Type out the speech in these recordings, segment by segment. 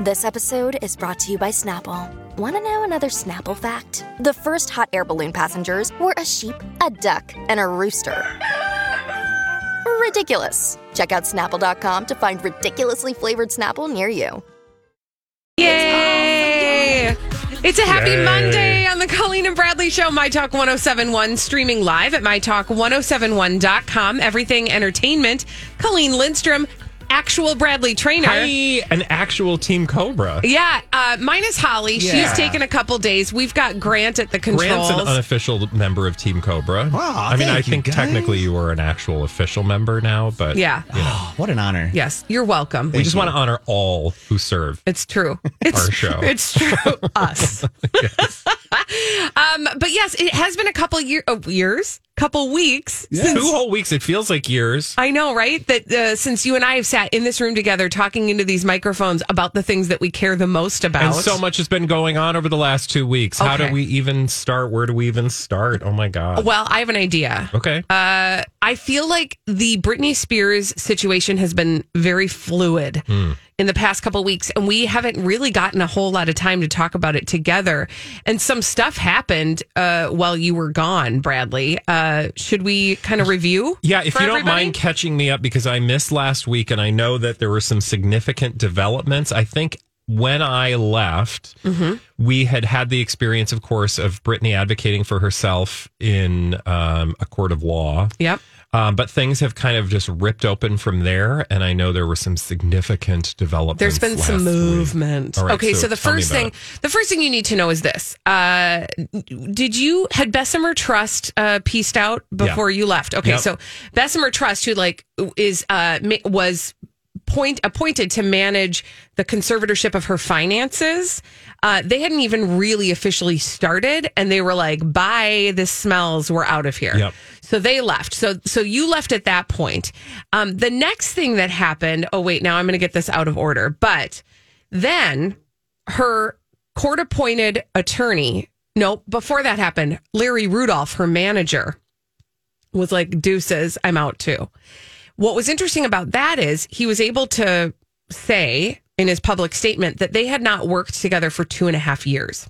This episode is brought to you by Snapple. Want to know another Snapple fact? The first hot air balloon passengers were a sheep, a duck, and a rooster. Ridiculous. Check out snapple.com to find ridiculously flavored Snapple near you. Yay! It's a happy Yay. Monday on the Colleen and Bradley Show, My Talk 1071, streaming live at MyTalk1071.com. Everything Entertainment. Colleen Lindstrom, actual Bradley Traynor. Hi, an actual Team Cobra. Yeah, uh, minus Holly. She's taken a couple days. We've got Grant at the controls. Grant's an unofficial member of Team Cobra. Aw, I mean, I think guys. technically you are an actual official member now, but yeah. you know, What an honor. Yes, you're welcome. we just want to honor all who serve. It's true. It's Our show. It's true. Us. um, but yes, it has been a couple year, oh, years, couple weeks Two whole weeks. It feels like years. I know, right? That uh, since you and I have sat in this room together talking into these microphones about the things that we care the most about. And so much has been going on over the last two weeks. How do we even start? Where do we even start? Oh my God. Well, I have an idea. Okay. Uh, I feel like the Britney Spears situation has been very fluid Hmm. In the past couple weeks, and we haven't really gotten a whole lot of time to talk about it together. And some stuff happened uh, while you were gone, Bradley. Uh, should we kind of review? Yeah, if you don't mind catching me up because I missed last week and I know that there were some significant developments. I think when I left, Mm-hmm. we had had the experience, of course, of Britney advocating for herself in um, a court of law. Yep. Um, but things have kind of just ripped open from there, and I know there were some significant developments. There's been some movement. Right, okay, so, so the first thing, it. the first thing you need to know is this: uh, Did you had Bessemer Trust uh, pieced out before you left? Okay, Yep. so Bessemer Trust, who like is uh, was point appointed to manage the conservatorship of her finances. Uh, they hadn't even really officially started, and they were like, "Bye, this smells. We're out of here." Yep. So they left. So so you left at that point. Um, the next thing that happened. Oh wait, now I'm going to get this out of order. But then her court appointed attorney. No, before that happened, Larry Rudolph, her manager, was like, "Deuces, I'm out too." What was interesting about that is he was able to say in his public statement that they had not worked together for two and a half years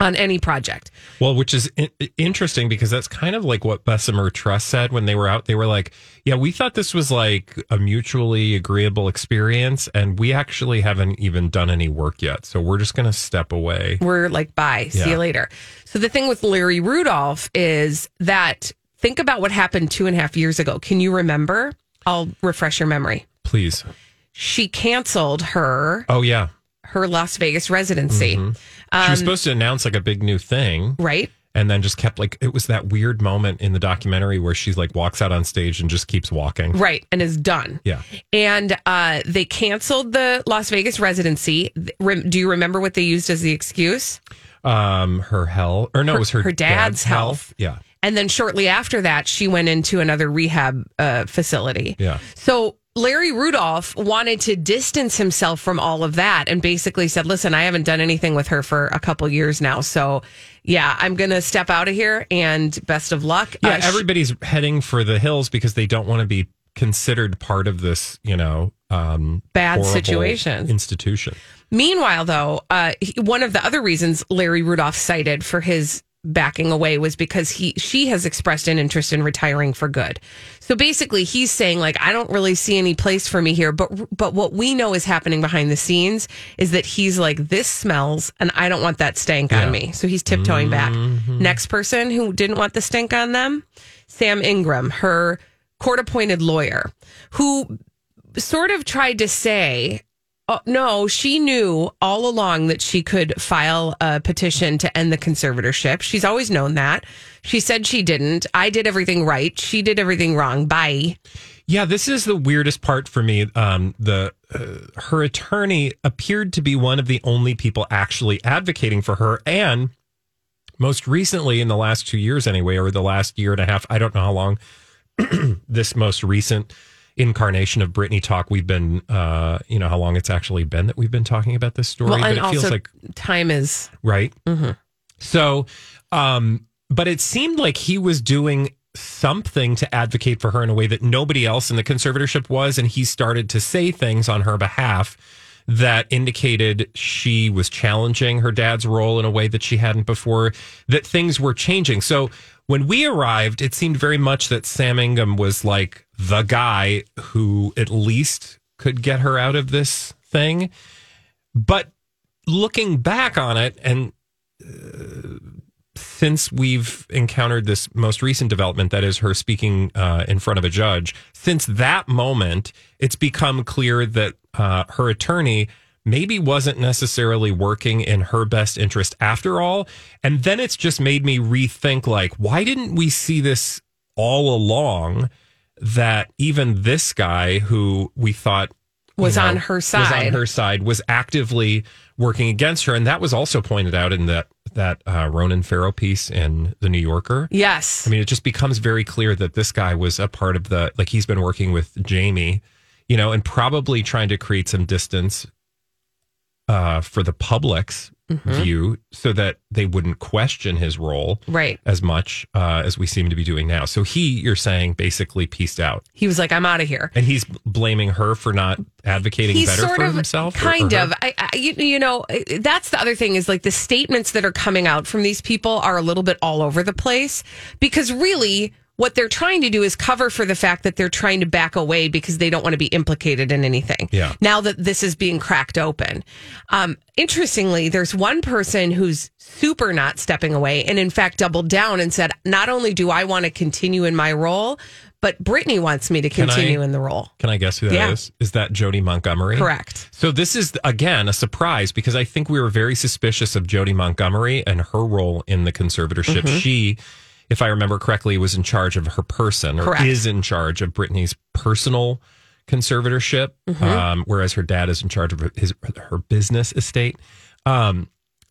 on any project. Well, which is in- interesting because that's kind of like what Bessemer Trust said when they were out. They were like, "Yeah, we thought this was like a mutually agreeable experience, and we actually haven't even done any work yet. So we're just going to step away." We're like, bye, see you later. So the thing with Larry Rudolph is that think about what happened two and a half years ago. Can you remember? I'll refresh your memory. Please. She canceled her Oh yeah, her Las Vegas residency. she was supposed to announce like a big new thing, Right? and then just kept like it was that weird moment in the documentary where she's like walks out on stage and just keeps walking. Right. And is done. Yeah. And uh, they canceled the Las Vegas residency. Do you remember what they used as the excuse? Um, her health, or no, it was her, her dad's health. Yeah. And then shortly after that, she went into another rehab uh, facility. Yeah. So Larry Rudolph wanted to distance himself from all of that and basically said, listen, I haven't done anything with her for a couple years now. So, yeah, I'm going to step out of here and best of luck. Yeah, Uh, sh- everybody's heading for the hills because they don't want to be considered part of this, you know, um, Bad situation. institution. Meanwhile, though, uh, he- one of the other reasons Larry Rudolph cited for his backing away was because he she has expressed an interest in retiring for good. So basically, he's saying like I don't really see any place for me here. But but what we know is happening behind the scenes is that he's like this smells, and I don't want that stank Yeah. on me. So he's tiptoeing back. Mm-hmm. Next person who didn't want the stink on them, Sam Ingham, her court appointed lawyer, who sort of tried to say, oh, no, she knew all along that she could file a petition to end the conservatorship. She's always known that. She said she didn't. I did everything right. She did everything wrong. Bye. Yeah, this is the weirdest part for me. Um, the uh, her attorney appeared to be one of the only people actually advocating for her, and most recently, in the last two years, anyway, or the last year and a half, I don't know how long. this most recent incarnation of Britney talk, we've been, uh, you know, how long it's actually been that we've been talking about this story, Well, but it feels like time is right. Mm-hmm. So, um, but it seemed like he was doing something to advocate for her in a way that nobody else in the conservatorship was. And he started to say things on her behalf that indicated she was challenging her dad's role in a way that she hadn't before, that things were changing. So when we arrived, it seemed very much that Sam Ingham was like the guy who at least could get her out of this thing. But looking back on it and uh, since we've encountered this most recent development, that is her speaking uh, in front of a judge, since that moment, it's become clear that uh, her attorney maybe wasn't necessarily working in her best interest after all. And then it's just made me rethink like, why didn't we see this all along? That even this guy who we thought was you know, on her side was on her side was actively working against her, and that was also pointed out in that that uh, Ronan Farrow piece in the New Yorker. Yes. I mean, it just becomes very clear that this guy was a part of the like he's been working with Jamie, you know, and probably trying to create some distance uh, for the public's Mm-hmm. view, so that they wouldn't question his role Right. as much uh, as we seem to be doing now. So he, you're saying, basically pieced out. He was like, I'm out of here. And he's blaming her for not advocating He's better for of himself. kind or her? of. I, I you, you know, that's the other thing is like the statements that are coming out from these people are a little bit all over the place because really what they're trying to do is cover for the fact that they're trying to back away because they don't want to be implicated in anything. Yeah. Now that this is being cracked open. Um, interestingly, there's one person who's super not stepping away and in fact doubled down and said, not only do I want to continue in my role, but Britney wants me to Can I- continue in the role. Can I guess who that is? Yeah. Is that Jodi Montgomery? Correct. So this is again a surprise because I think we were very suspicious of Jodi Montgomery and her role in the conservatorship. Mm-hmm. She, if I remember correctly, was in charge of her person or Correct. is in charge of Britney's personal conservatorship, Mm-hmm. um, whereas her dad is in charge of his her business estate. Um,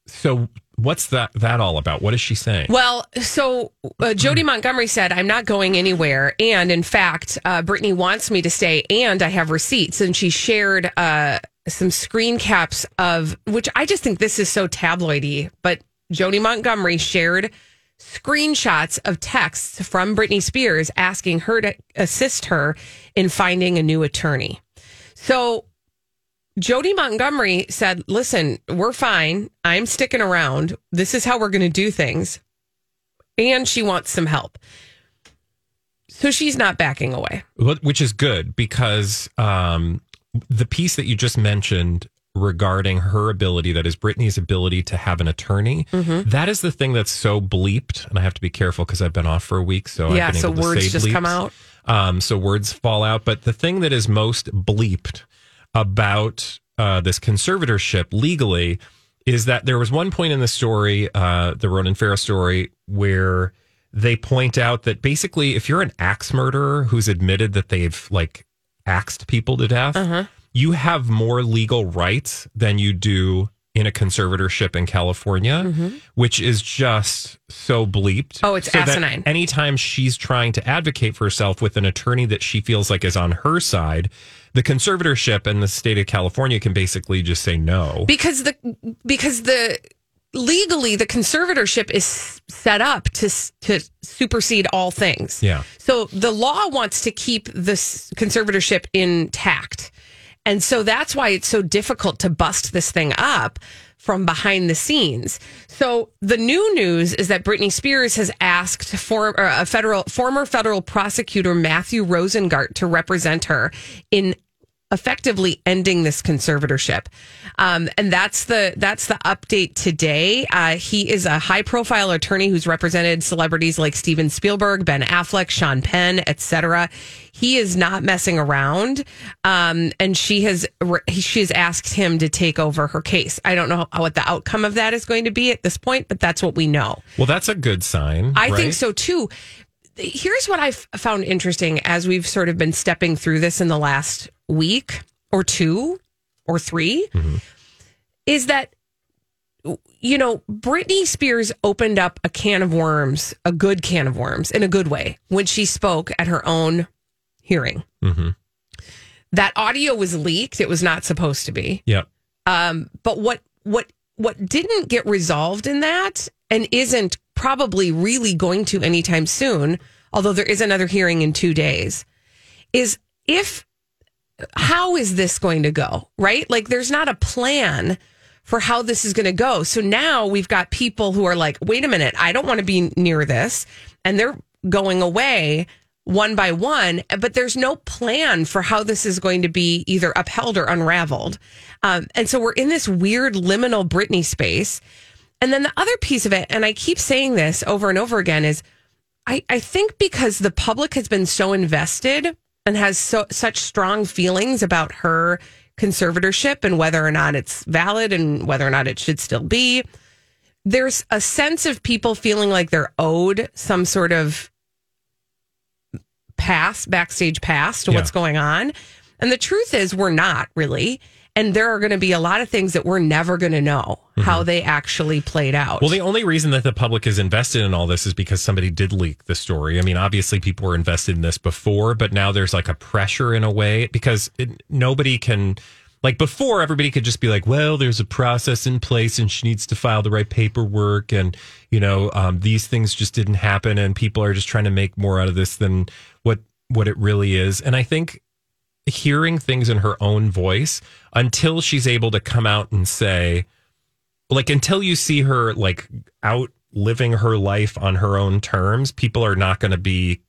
so what's that that all about? What is she saying? Well, so uh, Jodi Montgomery said, I'm not going anywhere. And in fact, uh, Brittany wants me to stay, and I have receipts. And she shared uh, some screen caps of, which I just think this is so tabloidy, but Jodi Montgomery shared screenshots of texts from Britney Spears asking her to assist her in finding a new attorney. So Jodi Montgomery said, Listen, we're fine. I'm sticking around. This is how we're going to do things. And she wants some help. So she's not backing away. Which is good because um, the piece that you just mentioned regarding her ability, that is Britney's ability to have an attorney, Mm-hmm. that is the thing that's so bleeped. And I have to be careful because I've been off for a week, so Yeah, I've been so able to words say just come out. Um, so words fall out. But the thing that is most bleeped about uh, this conservatorship legally is that there was one point in the story, uh, the Ronan Farrow story, where they point out that basically, if you're an axe murderer who's admitted that they've like axed people to death, Uh-huh. You have more legal rights than you do in a conservatorship in California, which is just so bleeped. Mm-hmm. Oh, it's that asinine. anytime she's trying to advocate for herself with an attorney that she feels like is on her side, the conservatorship and the state of California can basically just say no. Because the because the legally the conservatorship is set up to to supersede all things. Yeah. So the law wants to keep this conservatorship intact. And so that's why it's so difficult to bust this thing up from behind the scenes. So the new news is that Britney Spears has asked for uh, a federal former federal prosecutor Matthew Rosengart to represent her in effectively ending this conservatorship. Um, and that's the that's the update today. Uh, he is a high profile attorney who's represented celebrities like Steven Spielberg, Ben Affleck, Sean Penn, etc. He is not messing around, um, and she has she has asked him to take over her case. I don't know what the outcome of that is going to be at this point, but that's what we know. Well, that's a good sign. I think so too. here's what I've found interesting as we've sort of been stepping through this in the last week or two or 3 is that you know Britney Spears opened up a can of worms, a good can of worms in a good way when she spoke at her own hearing. That audio was leaked; it was not supposed to be. Yep. Um, but what what what didn't get resolved in that and isn't probably really going to anytime soon, although there is another hearing in two days, is if how is this going to go? Right? Like there's not a plan for how this is going to go. So now we've got people who are like, wait a minute, I don't want to be near this. And they're going away one by one, but there's no plan for how this is going to be either upheld or unraveled. Um, and so we're in this weird liminal Britney space. And then the other piece of it, and I keep saying this over and over again, is I, I think because the public has been so invested and has so such strong feelings about her conservatorship and whether or not it's valid and whether or not it should still be, there's a sense of people feeling like they're owed some sort of pass, backstage pass to Yeah. what's going on. And the truth is, we're not really. And there are going to be a lot of things that we're never going to know how they actually played out. Well, the only reason that the public is invested in all this is because somebody did leak the story. I mean, obviously people were invested in this before, but now there's like a pressure in a way because it, nobody can, like before, everybody could just be like, well, there's a process in place and she needs to file the right paperwork. And, you know, um, these things just didn't happen and people are just trying to make more out of this than what, what it really is. And I think hearing things in her own voice until she's able to come out and say, like until you see her like out living her life on her own terms, people are not going to be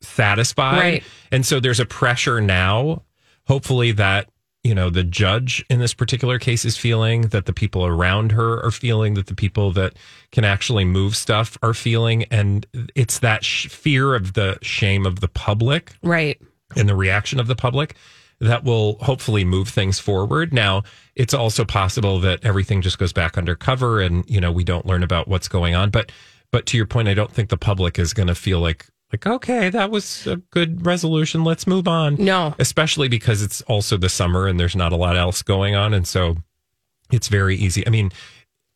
satisfied. Right. And so there's a pressure now, hopefully that you know the judge in this particular case is feeling that the people around her are feeling that the people that can actually move stuff are feeling and it's that sh- fear of the shame of the public right. And the reaction of the public that will hopefully move things forward. Now, it's also possible that everything just goes back undercover and, you know, we don't learn about what's going on. But but to your point, I don't think the public is gonna feel like like, okay, that was a good resolution. Let's move on. No. Especially because it's also the summer and there's not a lot else going on. And so it's very easy. I mean,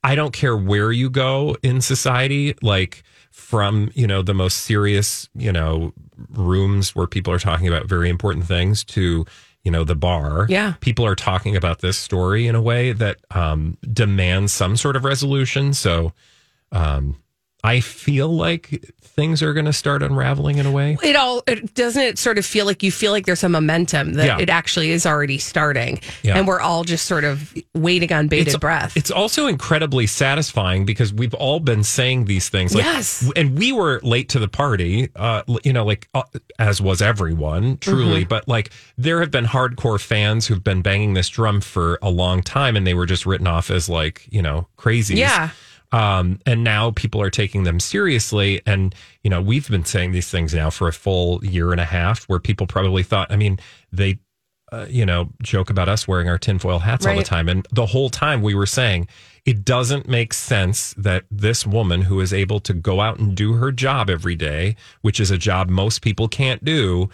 I don't care where you go in society, like from, you know, the most serious, you know, rooms where people are talking about very important things to, you know, the bar. Yeah. People are talking about this story in a way that um, demands some sort of resolution. So um, I feel like things are going to start unraveling in a way. It all it doesn't it sort of feel like you feel like there's a momentum that Yeah. it actually is already starting, Yeah. and we're all just sort of waiting on bated it's, breath. It's also incredibly satisfying because we've all been saying these things. Like, Yes. And we were late to the party, uh, you know, like uh, as was everyone, truly. Mm-hmm. But like there have been hardcore fans who've been banging this drum for a long time and they were just written off as like, you know, crazies. Yeah. Um, and now people are taking them seriously. And, you know, we've been saying these things now for a full year and a half where people probably thought, I mean, they, uh, you know, joke about us wearing our tinfoil hats all the time. And the whole time we were saying, it doesn't make sense that this woman who is able to go out and do her job every day, which is a job most people can't do,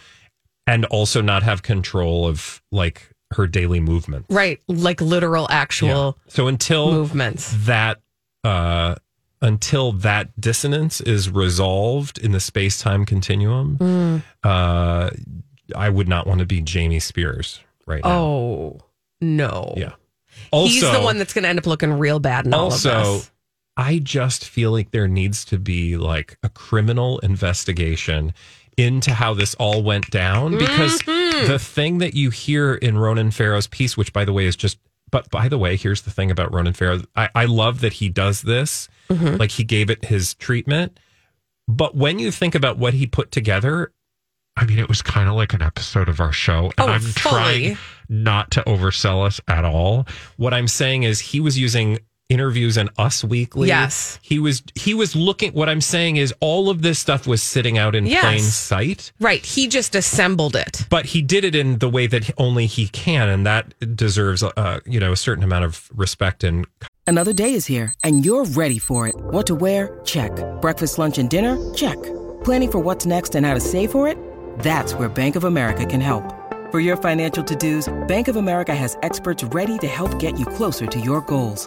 and also not have control of like her daily movement. right, like literal, actual So until movements. that uh until that dissonance is resolved in the space-time continuum Mm. uh i would not want to be jamie spears right now Oh no, yeah also he's the one that's going to end up looking real bad in all also of this. i just feel like there needs to be like a criminal investigation into how this all went down because Mm-hmm. the thing that you hear in ronan farrow's piece which by the way is just but by the way here's the thing about ronan farrow i, I love that he does this Mm-hmm. like he gave it his treatment but when you think about what he put together I mean, it was kind of like an episode of our show, and Oh, I'm fully. trying not to oversell us at all. What I'm saying is he was using interviews in Us Weekly. Yes. He was he was looking what I'm saying is all of this stuff was sitting out in Yes. plain sight, Right, he just assembled it. but he did it in the way that only he can and that deserves uh, you know a certain amount of respect and Another day is here, and you're ready for it. What to wear? Check. Breakfast, lunch, and dinner? Check. Planning for what's next and how to save for it? That's where Bank of America can help. For your financial to-dos, Bank of America has experts ready to help get you closer to your goals.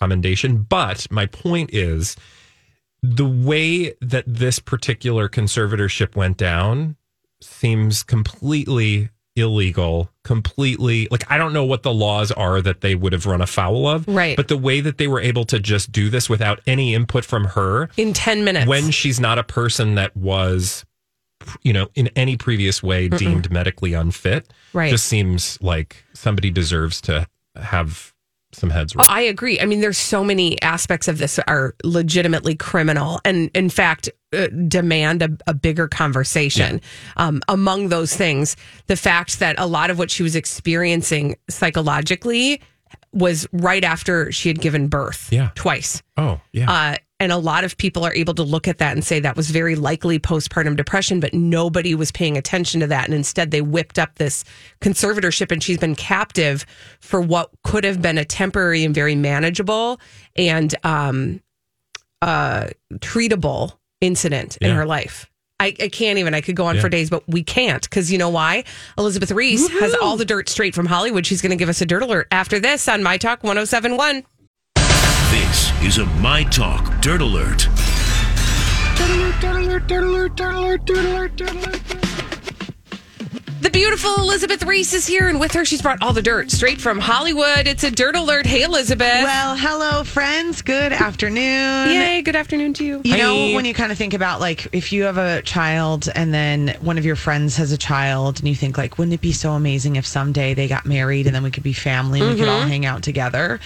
Commendation. But my point is the way that this particular conservatorship went down seems completely illegal, completely like I don't know what the laws are that they would have run afoul of. Right. But the way that they were able to just do this without any input from her In 10 minutes. when she's not a person that was you know in any previous way deemed medically unfit Right. just seems like somebody deserves to have some heads Oh, I agree. I mean, there's so many aspects of this are legitimately criminal, and in fact, uh, demand a, a bigger conversation. Um, among those things, the fact that a lot of what she was experiencing psychologically was right after she had given birth. Yeah. twice. oh yeah Uh, and a lot of people are able to look at that and say that was very likely postpartum depression, but nobody was paying attention to that. And instead, they whipped up this conservatorship, and she's been captive for what could have been a temporary and very manageable and um, uh, treatable incident in her life. I, I can't even. I could go on for days, but we can't because you know why? Elizabeth Reese has all the dirt straight from Hollywood. She's going to give us a dirt alert after this on My Talk 1071. This is a My Talk Dirt Alert. The beautiful Elizabeth Reese is here, and with her, she's brought all the dirt straight from Hollywood. It's a dirt alert. Hey, Elizabeth. Well, hello, friends. Good afternoon. Yay, good afternoon to you. You Hi. know, when you kind of think about like if you have a child and then one of your friends has a child and you think like, wouldn't it be so amazing if someday they got married and then we could be family and we could all hang out together?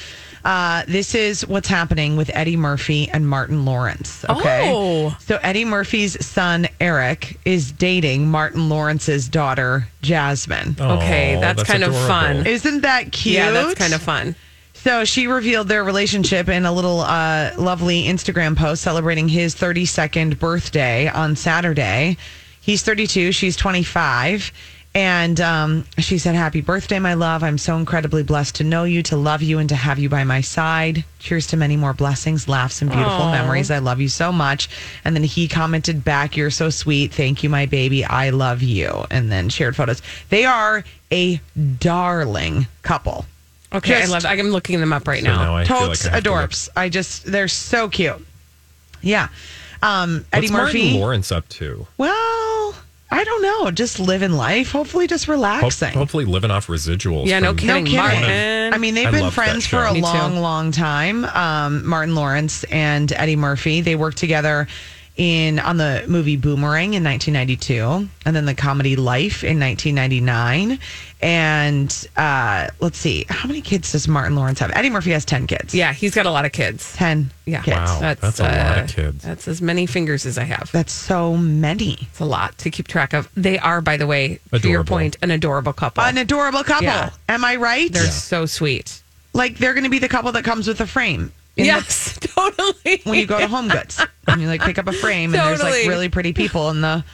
Uh, this is what's happening with Eddie Murphy and Martin Lawrence. Okay. Oh. So Eddie Murphy's son, Eric, is dating Martin Lawrence's daughter, Jasmine. Okay, Oh, that's kind of fun. adorable. Isn't that cute? Yeah, that's kind of fun. So she revealed their relationship in a little uh, lovely Instagram post celebrating his 32nd birthday on Saturday. He's 32, she's 25. And um, she said, Happy birthday, my love. I'm so incredibly blessed to know you, to love you, and to have you by my side. Cheers to many more blessings, laughs, and beautiful memories. I love you so much. And then he commented back, You're so sweet. Thank you, my baby. I love you. And then shared photos. They are a darling couple. Okay, Just- I love. I'm looking them up right So now. now I feel like Totes I to I just they're so cute. Yeah. Um Eddie What's Murphy. Martin Lawrence up to? well, I don't know. Just living life. Hopefully just Ho- relaxing. hopefully living off residuals. Yeah, no from- kidding. no kidding. Martin. I mean, they've I been love that friends for show. a Me too. long, long time. Um, Martin Lawrence and Eddie Murphy. They worked together in on the movie Boomerang in 1992, and then the comedy Life in 1999. And uh, let's see, how many kids does Martin Lawrence have? Eddie Murphy has 10 kids. Yeah, he's got a lot of kids. 10 Yeah, kids. Wow. that's a lot of kids. That's as many fingers as I have. That's so many. It's a lot to keep track of. They are, by the way, to your point, an adorable couple. An adorable couple. Yeah. Am I right? They're so sweet. like they're going to be the couple that comes with a frame. In the- yes, totally. when you go to Home Goods and you like pick up a frame and there's like really pretty people in the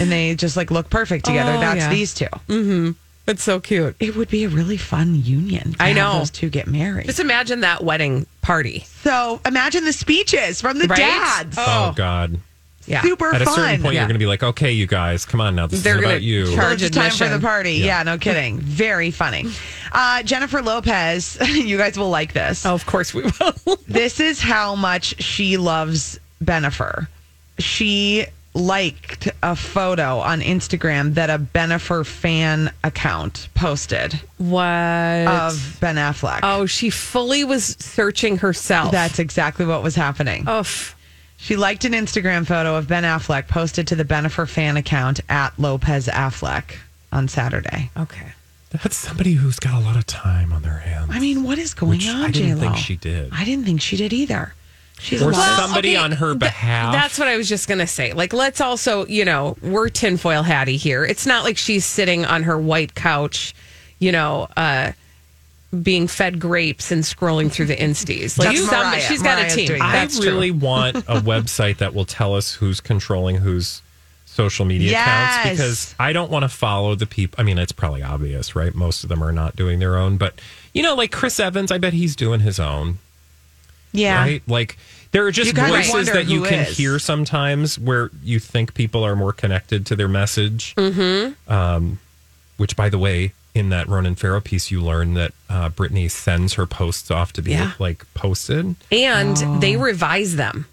and they just like look perfect together. Oh, That's yeah. these two. mm-hmm. it's so cute. It would be a really fun union. to I have know. those two get married. Just imagine that wedding party. so imagine the speeches from the Right? dads. Oh, God. Yeah. Super At a certain point, Yeah. you're going to be like, okay, you guys, come on now. This They're is gonna about you. charge- Well, it's time for admission. the party. Yeah. no kidding. Very funny. Uh, Jennifer Lopez, you guys will like this. Oh, of course we will. This is how much she loves Bennifer. She liked a photo on Instagram that a Bennifer fan account posted what? of Ben Affleck. oh, she fully was searching herself. That's exactly what was happening. Oof. She liked an Instagram photo of Ben Affleck posted to the Bennifer fan account at Lopez Affleck on Saturday. Okay. That's somebody who's got a lot of time on their hands. I mean, what is going Which on, I didn't J-Lo? think she did. I didn't think she did either. She's or lot of- somebody okay, on her th- behalf. That's what I was just going to say. Like, let's also, you know, we're tinfoil hattie here. It's not like she's sitting on her white couch, you know, uh, being fed grapes and scrolling through the insties. Like, That's some, Mariah. she's got Mariah's a team. doing. I That's really true. want a website that will tell us who's controlling whose social media Yes. accounts because I don't want to follow the people. I mean, it's probably obvious, right? Most of them are not doing their own, but you know, like Chris Evans, I bet he's doing his own, yeah. right? Like there are You just kinda voices wonder that you who can is. hear sometimes where you think people are more connected to their message. Mm-hmm. Um, which, by the way, in that Ronan Farrow piece, you learn that uh, Britney sends her posts off to be Yeah. like posted. And they revise them.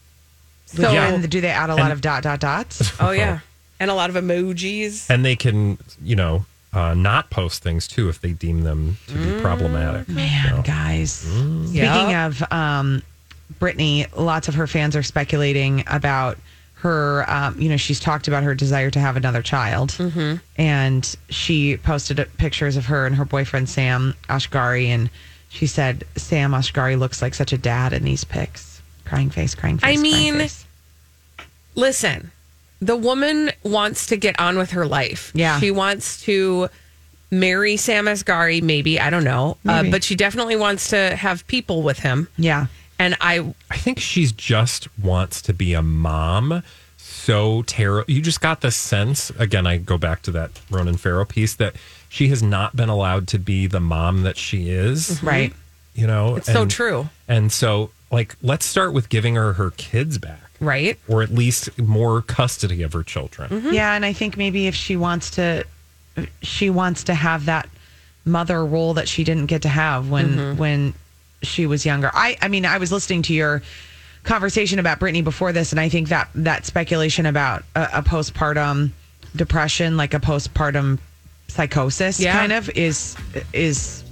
So, Yeah. And do they add a lot of dot dot dots? oh, yeah. And a lot of emojis. and they can you know uh, not post things too if they deem them to be problematic Man, So- guys. Speaking Yeah. of um, Britney, lots of her fans are speculating about her. Um, you know, she's talked about her desire to have another child, mm-hmm. and she posted pictures of her and her boyfriend Sam Asghari, and she said Sam Asghari looks like such a dad in these pics. Crying face, crying face. I mean, face. listen, the woman wants to get on with her life. Yeah. She wants to marry Sam Asghari, maybe. I don't know. Uh, but she definitely wants to have people with him. yeah. And I, i think she's just wants to be a mom so terrible you just got the sense again i go back to that ronan farrow piece that she has not been allowed to be the mom that she is Right. you know it's so true, and so like let's start with giving her her kids back right? or at least more custody of her children Mm-hmm. Yeah, and I think maybe if she wants to, she wants to have that mother role that she didn't get to have when Mm-hmm. when she was younger. I I mean, I was listening to your conversation about Britney before this, and I think that that speculation about a, a postpartum depression, like a postpartum psychosis, Yeah. kind of is is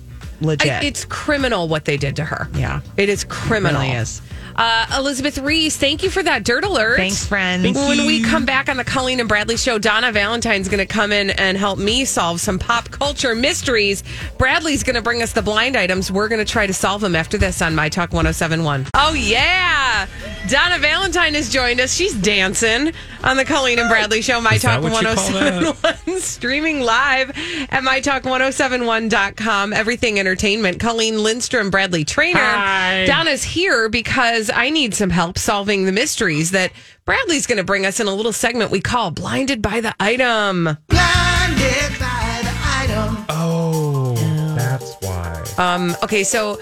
legit. I, it's criminal what they did to her. Yeah. It is criminal. really is. Uh, Elizabeth Reese, thank you for that dirt alert. Thanks, friends. When we come back on the Colleen and Bradley show, Donna Valentine's going to come in and help me solve some pop culture mysteries. Bradley's going to bring us the blind items. We're going to try to solve them after this on My Talk 1071. Oh, yeah. Donna Valentine has joined us. She's dancing on the Colleen and Bradley show, My Is Talk what you call that? 1071. Streaming live at MyTalk1071.com. Everything Entertainment. Colleen Lindstrom, Bradley Traynor. Hi. Donna's here because I need some help solving the mysteries that Bradley's going to bring us in a little segment we call Blinded by the Item. Blinded by the Item. Oh that's why Um, okay, so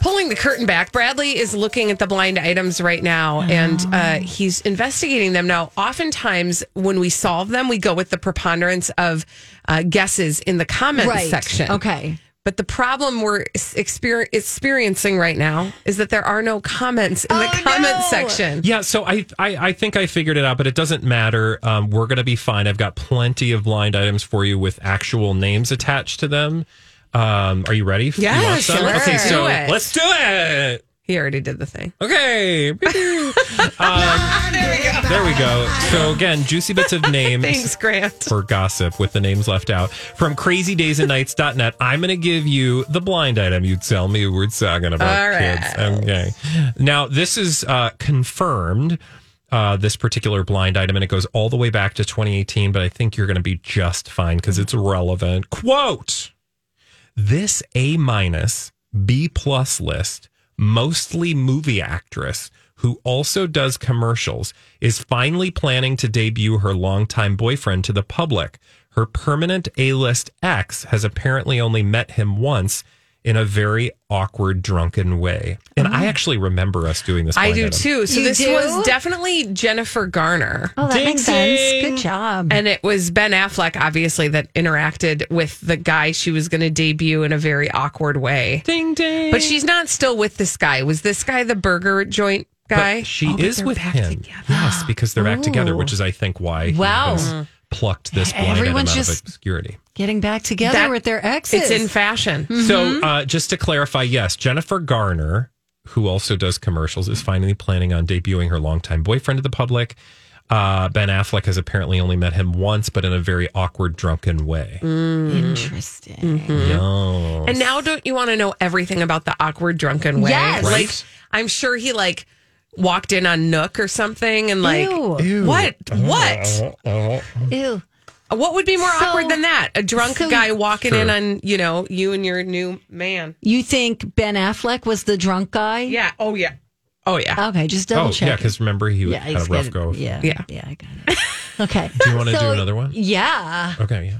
pulling the curtain back, Bradley is looking at the blind items right now and uh, he's investigating them. Now, oftentimes when we solve them, we go with the preponderance of uh, guesses in the comment section. Okay. But the problem we're exper- experiencing right now is that there are no comments in the Oh, comment no. section. Yeah, so I, I I think I figured it out, but it doesn't matter. Um, we're gonna be fine. I've got plenty of blind items for you with actual names attached to them. Um, are you ready? You Yeah, want some? sure. Okay, so Do it. let's do it. He already did the thing. Okay. um, there we go. So again, juicy bits of names. Thanks, Grant. for gossip with the names left out. From crazydaysandnights.net, I'm going to give you the blind item. You tell me we're talking about right. kids. Okay. Now, this is uh, confirmed, uh, this particular blind item, and it goes all the way back to 2018, but I think you're going to be just fine because it's relevant. Quote This A minus, B plus list, mostly movie actress who also does commercials, is finally planning to debut her longtime boyfriend to the public. Her permanent A list ex has apparently only met him once in a very awkward, drunken way. And I oh. actually remember us doing this. I do item. too. So You this do? was definitely Jennifer Garner. Oh, that Ding, makes sense. Good job. And it was Ben Affleck, obviously, that interacted with the guy she was going to debut in a very awkward way. Ding ding. But she's not still with this guy. Was this guy the burger joint guy? But she Oh, is they're with back him. together. Yes, because they're back together, oh. which is, I think, why Wow. he has plucked this blind Everyone's item out just- of obscurity. Getting back together That- with their exes. It's in fashion. Mm-hmm. So, uh, just to clarify, yes, Jennifer Garner who also does commercials, is finally planning on debuting her longtime boyfriend to the public. Uh, ben Affleck has apparently only met him once, but in a very awkward, drunken way. Mm-hmm. Interesting. Mm-hmm. Yo. And now, don't you want to know everything about the awkward drunken way? Yes. Like, I'm sure he like walked in on Nook or something, and like, Ew. what? Uh-huh. What? Uh-huh. Uh-huh. Ew. What would be more So- awkward than that? A drunk so- guy walking in on you know you and your new man. You think Ben Affleck was the drunk guy? Yeah. Oh yeah. Oh yeah. Okay, just Oh, check. yeah, because remember he yeah, had a rough got- go. Yeah, Yeah. yeah, I got it. Okay. Do you want to So- do another one? Yeah. Okay, yeah.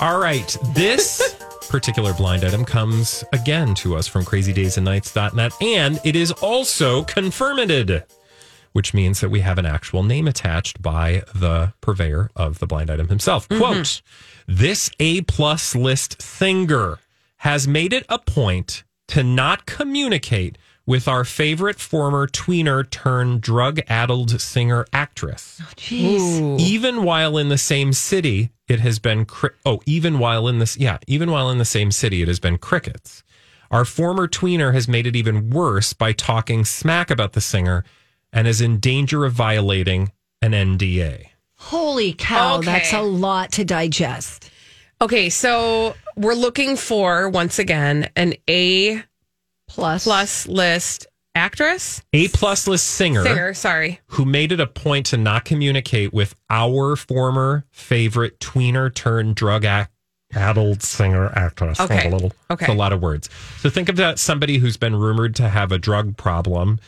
All right. This particular blind item comes again to us from crazydaysandnights.net, and it is also confirmed, which means that we have an actual name attached by the purveyor of the blind item himself. Mm-hmm. Quote This A plus list thinger has made it a point to not communicate with our favorite former tweener turned drug addled singer actress oh, Jeez. even while in the same city it has been cri- oh even while in this yeah even while in the same city it has been crickets our former tweener has made it even worse by talking smack about the singer and is in danger of violating an nda Holy cow, Okay. that's a lot to digest. Okay, so we're looking for once again an A Plus, plus list actress a plus list singer, singer. Sorry. who made it a point to not communicate with our former favorite tweener turned drug act addled singer actress Okay. a little Okay. it's a lot of words so think of that somebody who's been rumored to have a drug problem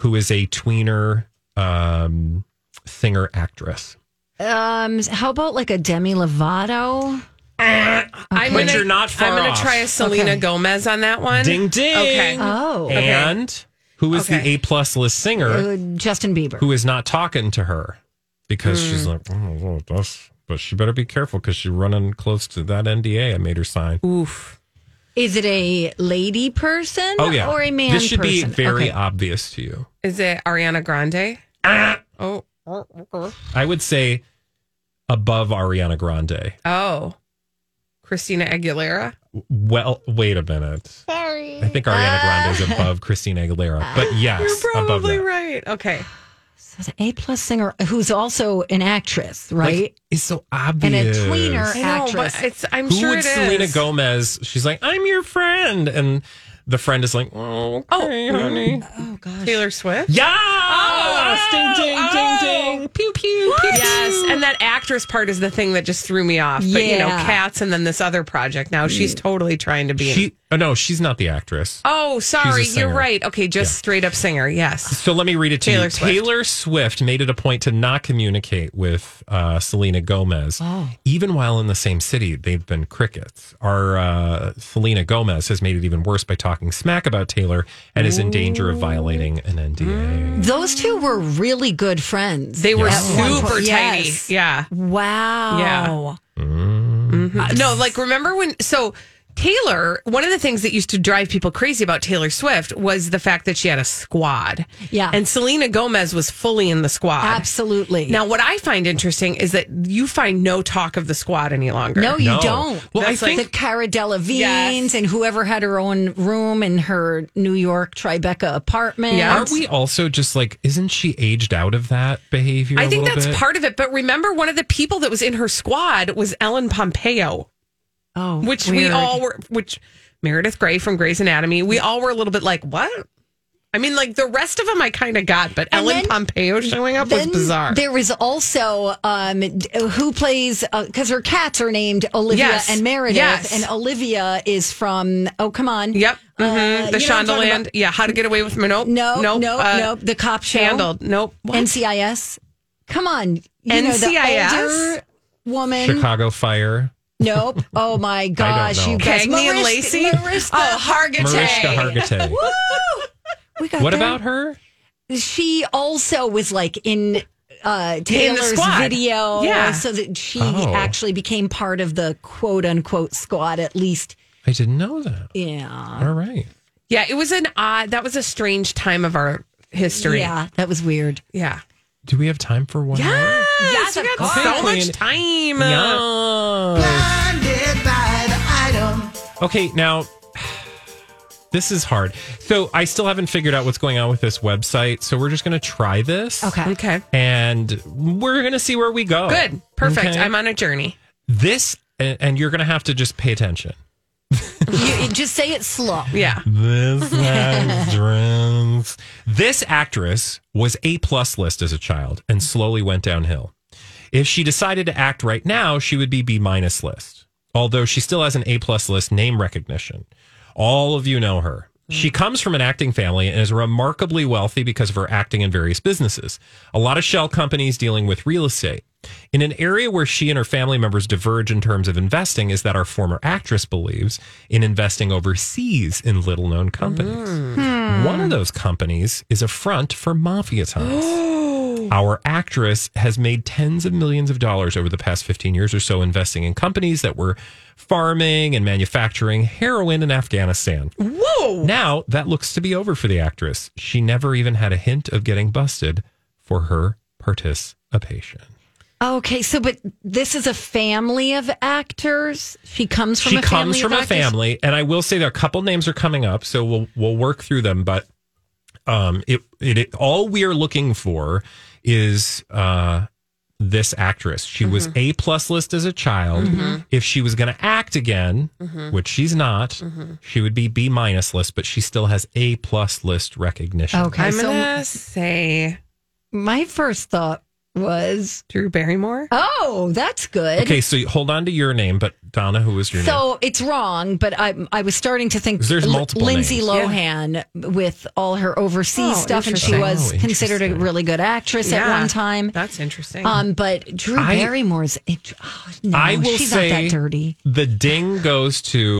who is a tweener um singer actress Um, how about like a Demi Lovato? I'm But gonna, you're not far I'm gonna off. try a Selena Okay. Gomez on that one. ding ding Okay. Oh, and who is Okay. the a plus list singer uh, Justin Bieber. who is not talking to her because she's Hmm. like oh, well, that's but she better be careful because she's running close to that nda i made her sign Oof. Is it a lady person? Oh yeah, or a man? This should be very Okay. obvious to you. Is it Ariana Grande? Ah. Oh. I would say above Ariana Grande. Oh. Christina Aguilera. Well, wait a minute. Sorry, I think Ariana Grande is above Christina Aguilera, but yes, You're above probably that. right. Okay. So the A plus singer who's also an actress, right? Like, it's so obvious. and obvious. a tweener I know, actress. but it's I'm Who sure would it is. Selena Gomez? She's like, I'm your friend, and the friend is like, oh, okay, honey. oh gosh. Taylor Swift. Yeah, Oh, ding, ding, oh. ding, ding, pew, pew, pew. Yes, and that actress part is the thing that just threw me off. But you know, Cats, and then this other project. Now she's totally trying to be. in- oh no, she's not the actress. oh, sorry, you're right. Okay, just Yeah. straight up singer. Yes. So let me read it to Taylor you. Swift. Taylor Swift made it a point to not communicate with uh, Selena Gomez. Even while in the same city, they've been crickets. Our uh, Selena Gomez has made it even worse by talking smack about Taylor and is in danger of violating an NDA. Those two were really good friends. They were At one super point. tiny. Yes. Yeah. Wow. Mhm. No, like remember when so Taylor, one of the things that used to drive people crazy about Taylor Swift was the fact that she had a squad. Yeah. And Selena Gomez was fully in the squad. Absolutely. Now, what I find interesting is that you find no talk of the squad any longer. No, you No. don't. Well, I That's like think- the Cara Delevingne's Yes. and whoever had her own room in her New York Tribeca apartment. Yeah. Aren't we also just like, isn't she aged out of that behavior? I a think little that's bit? part of it. But remember, one of the people that was in her squad was Ellen Pompeo, Oh, which we all were, which Meredith Grey from Grey's Anatomy, we all were a little bit like, what? I mean, like the rest of them I kind of got, but And Ellen then- Pompeo showing up was bizarre. There was also um, who plays because her cats are named Olivia Yes. and Meredith, Yes. and Olivia is from oh come on, Yep. Uh, mhm. the you know what I'm talking Shondaland. Yeah. How to get away with nope. No, Nope. no, uh, no, the cop show Handled. Nope. What? NCIS. Come on, you know, the NCIS? older woman. Chicago Fire. Nope. Oh my gosh, you guys. Cagney and Lacey? Mariska Oh, Hargitay. Mariska Hargitay. Woo! We got What that. about her? She also was like in uh, Taylor's squad. video, Yeah. so that she Oh. actually became part of the quote unquote squad. At least, I didn't know that. yeah, All right. Yeah. It was an odd. That was a strange time of our history. yeah, that was weird. Yeah. Do we have time for one more? Yes. Yes, we of got course. so much Queen. time. Yes. Okay, now this is hard. So I still haven't figured out what's going on with this website. So we're just going to try this. Okay. Okay. And we're going to see where we go. Good. Perfect. Okay? I'm on a journey. this, and and you're going to have to just pay attention. You, just say it slow. Yeah. This actress. This actress was A plus list as a child and slowly went downhill. If she decided to act right now, she would be B minus list. Although she still has an A plus list name recognition. All of you know her. She mm. comes from an acting family and is remarkably wealthy because of her acting in various businesses. A lot of shell companies dealing with real estate. In an area where she and her family members diverge in terms of investing is that our former actress believes in investing overseas in little known companies. Hmm. Hmm. One of those companies is a front for mafia ties. Our actress has made tens of millions of dollars over the past 15 years or so investing in companies that were farming and manufacturing heroin in Afghanistan. Whoa. Now that looks to be over for the actress. She never even had a hint of getting busted for her participation. Okay, so but this is a family of actors. She comes from she a comes family from of a actors? family, and I will say there a couple names are coming up, so we'll we'll work through them. But um, it it, it all we are looking for is uh this actress. She was Mm-hmm. A plus list as a child. If she was going to act again, Mm-hmm. which she's not, she would be B minus list, but she still has A plus list recognition. Okay, I'm so gonna say my first thought was, Drew Barrymore. oh, that's good. Okay, so hold on to your name, but Donna, who was your name? So it's wrong, but I I was starting to think there's L- multiple Lindsay names. Lohan with all her overseas Oh, stuff, and she was Oh, considered a really good actress at one time. That's interesting. Um, but Drew I- Barrymore's it, oh, no, I will she's say not that dirty. the ding goes to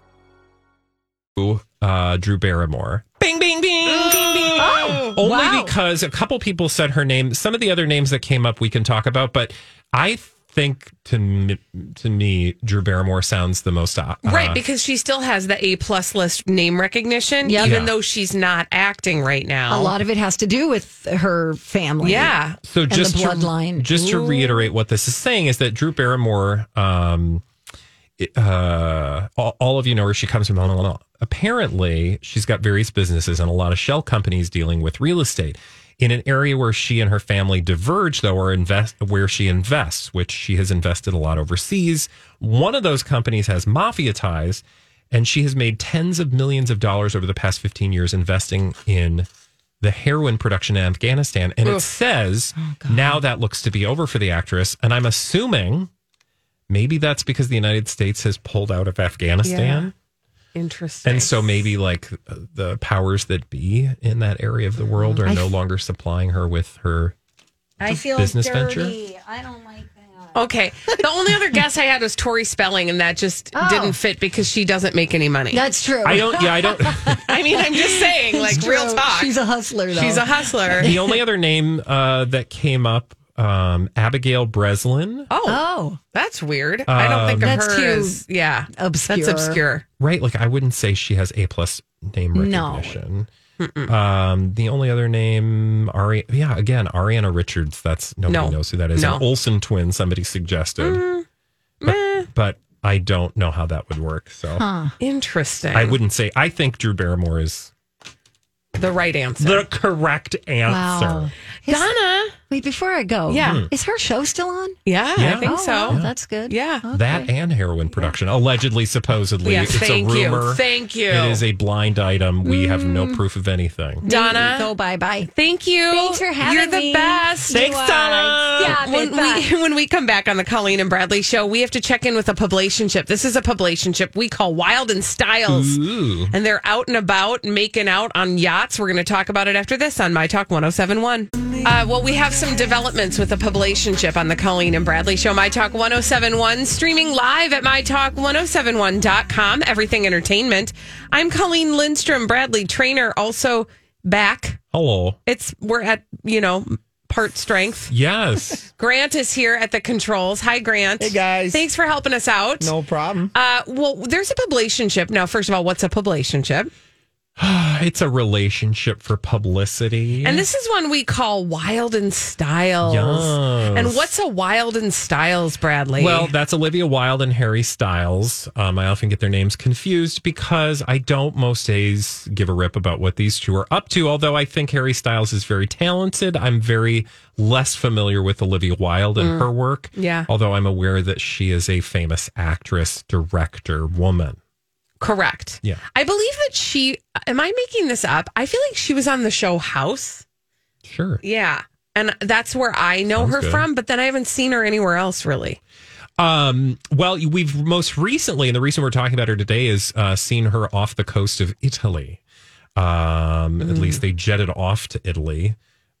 Uh, Drew Barrymore. Bing, bing, bing, bing, bing. Oh, Only wow. because a couple people said her name. Some of the other names that came up we can talk about, but I think to me, to me, Drew Barrymore sounds the most uh, right, because she still has the A plus list name recognition, Yeah. even Yeah. though she's not acting right now. A lot of it has to do with her family. Yeah. So the just bloodline. To, just to reiterate what this is saying is that Drew Barrymore, um, it- uh, all, all of you know where she comes from. blah, blah, blah. Apparently, she's got various businesses and a lot of shell companies dealing with real estate. In an area where she and her family diverge, though, or invest where she invests, which she has invested a lot overseas. One of those companies has mafia ties, and she has made tens of millions of dollars over the past 15 years investing in the heroin production in Afghanistan. And it says now that looks to be over for the actress. And I'm assuming maybe that's because the United States has pulled out of Afghanistan. Interesting. And so maybe like the powers that be in that area of the world are I no f- longer supplying her with her. I feel business dirty. I don't like that. Okay. The only other guess I had was Tori Spelling, and that just Oh. didn't fit because she doesn't make any money. That's true. I don't, yeah, I don't. I mean, I'm just saying, like real talk. She's a hustler, though. She's a hustler. the only other name uh, that came up, um, Abigail Breslin. Oh, Oh, that's weird. I don't think of That's her too as yeah. obscure. That's obscure. Right, like I wouldn't say she has A plus name No. recognition. Um, the only other name, Ari, yeah, again, Ariana Richards. That's nobody No. knows who that is. No. An Olsen twin. Somebody suggested, Meh. but I don't know how that would work. So Huh. Interesting. I wouldn't say. I think Drew Barrymore is the right answer. the correct answer. Wow. His- Donna, Wait, before I go, Yeah. is her show still on? Yeah, Yeah. I think oh, so. wow, that's good. Yeah. That and heroin production, allegedly, supposedly. Yes, it's thank a you. rumor. Thank you. It is a blind item. We have Mm. no proof of anything. Donna. Go bye bye. Thank you. Thanks for having You're the me. best. Thanks, Donna. Yeah, when we when we come back on the Colleen and Bradley show, we have to check in with a publicationship. This is a publicationship we call Wild and Styles, Ooh. and they're out and about making out on yachts. We're going to talk about it after this on My Talk 1071. Uh, well, we have some developments with a publicationship on the Colleen and Bradley show. My Talk 1071 streaming live at mytalk1071.com. Everything Entertainment. I'm Colleen Lindstrom, Bradley Traynor, also back. Hello. It's we're at you know part strength. Yes. Grant is here at the controls. Hi, Grant. Hey, guys. Thanks for helping us out. No problem. Uh, well, there's a publicationship. Now, first of all, what's a publicationship? it's a relationship for publicity. And this is one we call Wild and Styles. Yes. And what's a Wild and Styles, Bradley? Well, that's Olivia Wilde and Harry Styles. Um, I often get their names confused because I don't most days give a rip about what these two are up to. Although I think Harry Styles is very talented, I'm very less familiar with Olivia Wilde and Mm. her work. Yeah. Although I'm aware that she is a famous actress, director, woman. Correct. Yeah. I believe that she, am I making this up? I feel like she was on the show House. Sure. Yeah. And that's where I know Sounds her good. from, but then I haven't seen her anywhere else really. Um, well, we've most recently, and the reason we're talking about her today is uh, seen her off the coast of Italy. Um, At least they jetted off to Italy.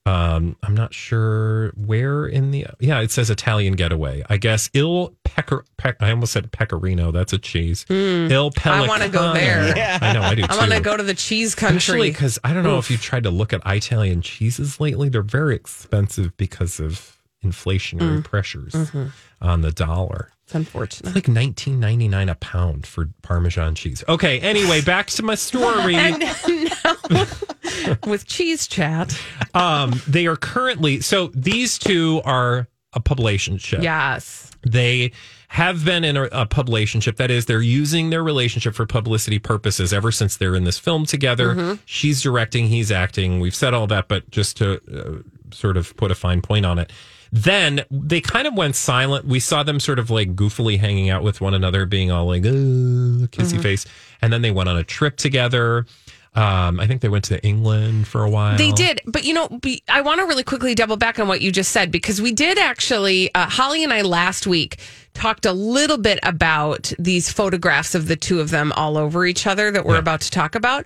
Um, I'm not sure where in the yeah. It says Italian getaway. I guess Il Pecker. Pe- I almost said Pecorino. That's a cheese. Il Pellicano. I wanna go there. Yeah. I know. I do. I want to go to the cheese country. because I don't know Oof. if you've tried to look at Italian cheeses lately. They're very expensive because of inflationary Mm. pressures Mm-hmm. on the dollar. It's unfortunate. It's like nineteen ninety nine a pound for Parmesan cheese. Okay, anyway, back to my story. And now with cheese chat. um, they are currently so these two are a publicationship. Yes. They have been in a, a publicationship. That is, they're using their relationship for publicity purposes ever since they're in this film together. Mm-hmm. She's directing, he's acting. We've said all that, but just to uh, sort of put a fine point on it. Then they kind of went silent. We saw them sort of like goofily hanging out with one another, being all like, kissy Mm-hmm. face. And then they went on a trip together. Um, I think they went to England for a while. They did, but you know, be, I want to really quickly double back on what you just said because we did actually. Uh, Holly and I last week talked a little bit about these photographs of the two of them all over each other that we're about to talk about.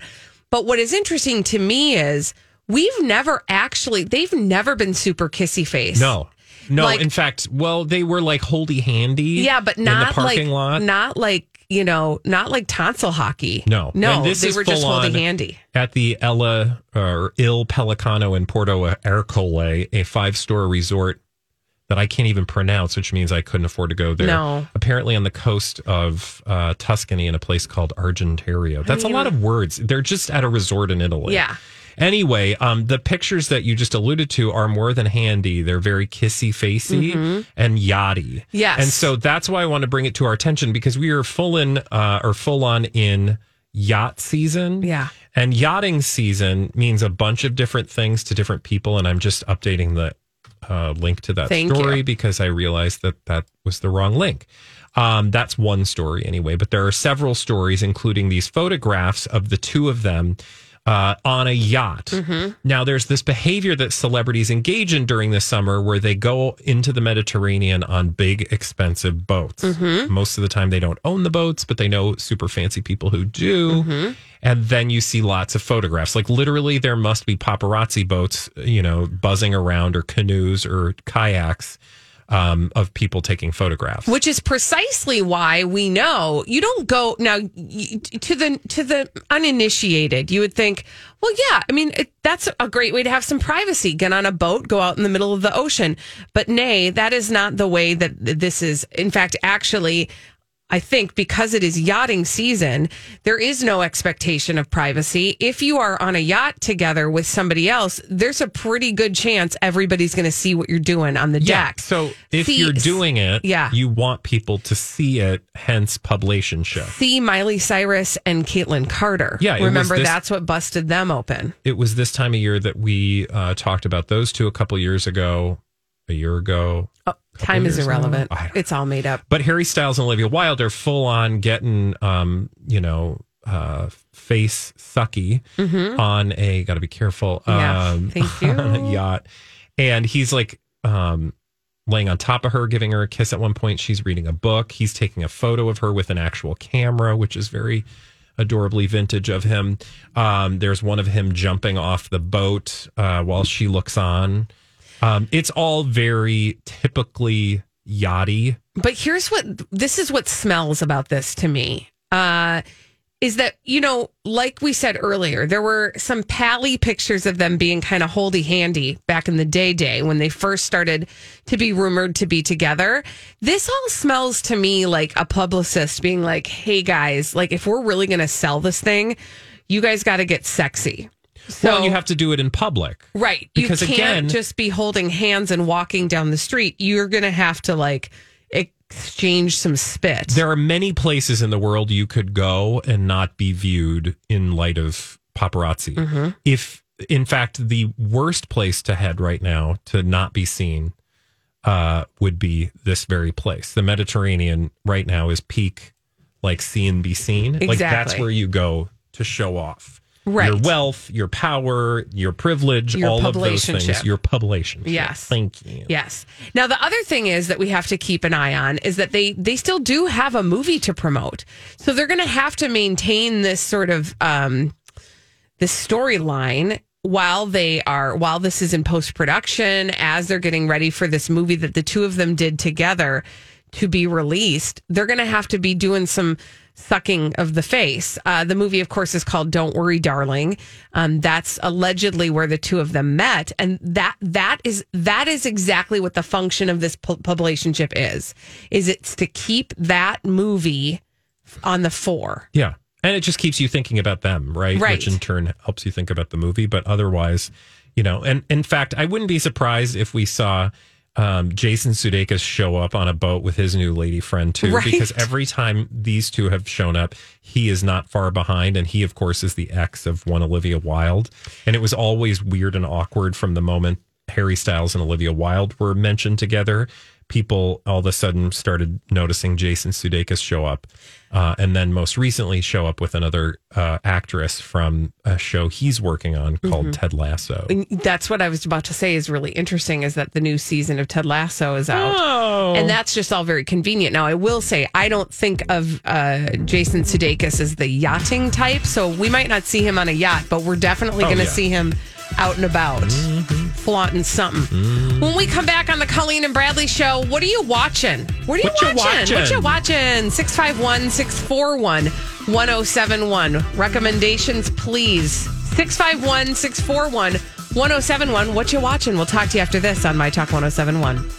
But what is interesting to me is we've never actually they've never been super kissy face. No. No, Like- in fact, well, they were like holdy handy. Yeah, but not in not the parking like lot. not like you know, not like tonsil hockey. No, no, they were just holding handy. at the Ella or Il Pellicano in Porto Ercole, a five star resort that I can't even pronounce, which means I couldn't afford to go there. No. apparently on the coast of uh, Tuscany in a place called Argentario. That's a lot of words. They're just at a resort in Italy. Yeah. Anyway, um, the pictures that you just alluded to are more than handy. They're very kissy facey and yachty. Mm-hmm. Yes. And so that's why I want to bring it to our attention because we are full in uh, or full on in yacht season. Yeah. And yachting season means a bunch of different things to different people. And I'm just updating the uh, link to that Thank story you. because I realized that that was the wrong link. Um, that's one story anyway, but there are several stories, including these photographs of the two of them uh, on a yacht. Mm-hmm. Now, there's this behavior that celebrities engage in during the summer where they go into the Mediterranean on big, expensive boats. Mm-hmm. Most of the time, they don't own the boats, but they know super fancy people who do. Mm-hmm. And then you see lots of photographs. Like literally, there must be paparazzi boats, you know, buzzing around or canoes or kayaks um, of people taking photographs. which is precisely why we know you don't go now to the to the uninitiated you would think well yeah i mean it, that's a great way to have some privacy get on a boat go out in the middle of the ocean but nay that is not the way that this is in fact actually I think because it is yachting season, there is no expectation of privacy. If you are on a yacht together with somebody else, there's a pretty good chance everybody's going to see what you're doing on the Yeah. deck. So if See- you're doing it, Yeah. you want people to see it, hence publication show. See Miley Cyrus and Kaitlynn Carter. Yeah, remember this- that's what busted them open. It was this time of year that we uh, talked about those two a couple years ago, a year ago. Time is irrelevant. It's all made up. But Harry Styles and Olivia Wilde are full on getting, um, you know, uh, face sucky on a. Got to be careful. Mm-hmm. Yeah, um, thank On you. a yacht, and he's like um, laying on top of her, giving her a kiss. At one point, she's reading a book. He's taking a photo of her with an actual camera, which is very adorably vintage of him. Um, there's one of him jumping off the boat uh, while she looks on. Um, it's all very typically yachty. But here's what this is what smells about this to me. Uh is that, you know, like we said earlier, there were some pally pictures of them being kind of holdy handy back in the day day when they first started to be rumored to be together. This all smells to me like a publicist being like, hey guys, like if we're really going to sell this thing, you guys got to get sexy. So well, you have to do it in public. Right. Because you can't again- just be holding hands and walking down the street. You're going to have to like exchange some spit. There are many places in the world you could go and not be viewed in light of paparazzi. Mm-hmm. If, in fact, the worst place to head right now to not be seen uh, would be this very place. The Mediterranean right now is peak, like see and be seen. Like that's where you go to show off. Right. Your wealth, your power, your privilege, Your all of those things. Your publication. Yes. Thank you. Yes. Now the other thing is that we have to keep an eye on is that they they still do have a movie to promote. So they're going to have to maintain this sort of um this storyline while they are while this is in post production as they're getting ready for this movie that the two of them did together to be released. They're going to have to be doing some sucking of the face. Uh, the movie, of course, is called "Don't Worry, Darling." Um, that's allegedly where the two of them met, and that that is that is exactly what the function of this pu- publicationship is. Is it's to keep that movie on the fore. Yeah. And it just keeps you thinking about them, right? Right. Which in turn helps you think about the movie. But otherwise, you know, and in fact, I wouldn't be surprised if we saw um, Jason Sudeikis show up on a boat with his new lady friend too, Right. because every time these two have shown up, he is not far behind, and he, of course, is the ex of one Olivia Wilde, and it was always weird and awkward from the moment Harry Styles and Olivia Wilde were mentioned together. People all of a sudden started noticing Jason Sudeikis show up, uh, and then most recently show up with another uh, actress from a show he's working on called Ted Lasso. And that's what I was about to say is really interesting is that the new season of Ted Lasso is out. Oh. And that's just all very convenient. Now, I will say, I don't think of uh, Jason Sudeikis as the yachting type. So we might not see him on a yacht, but we're definitely Oh, going to yeah. see him out and about, flaunting something. Mm-hmm. When we come back on the Colleen and Bradley show, what are you watching? What are you What you watching? What you watching? watching? 651 641 1071. Recommendations, please. 651 641 1071. What you watching? We'll talk to you after this on My Talk 1071.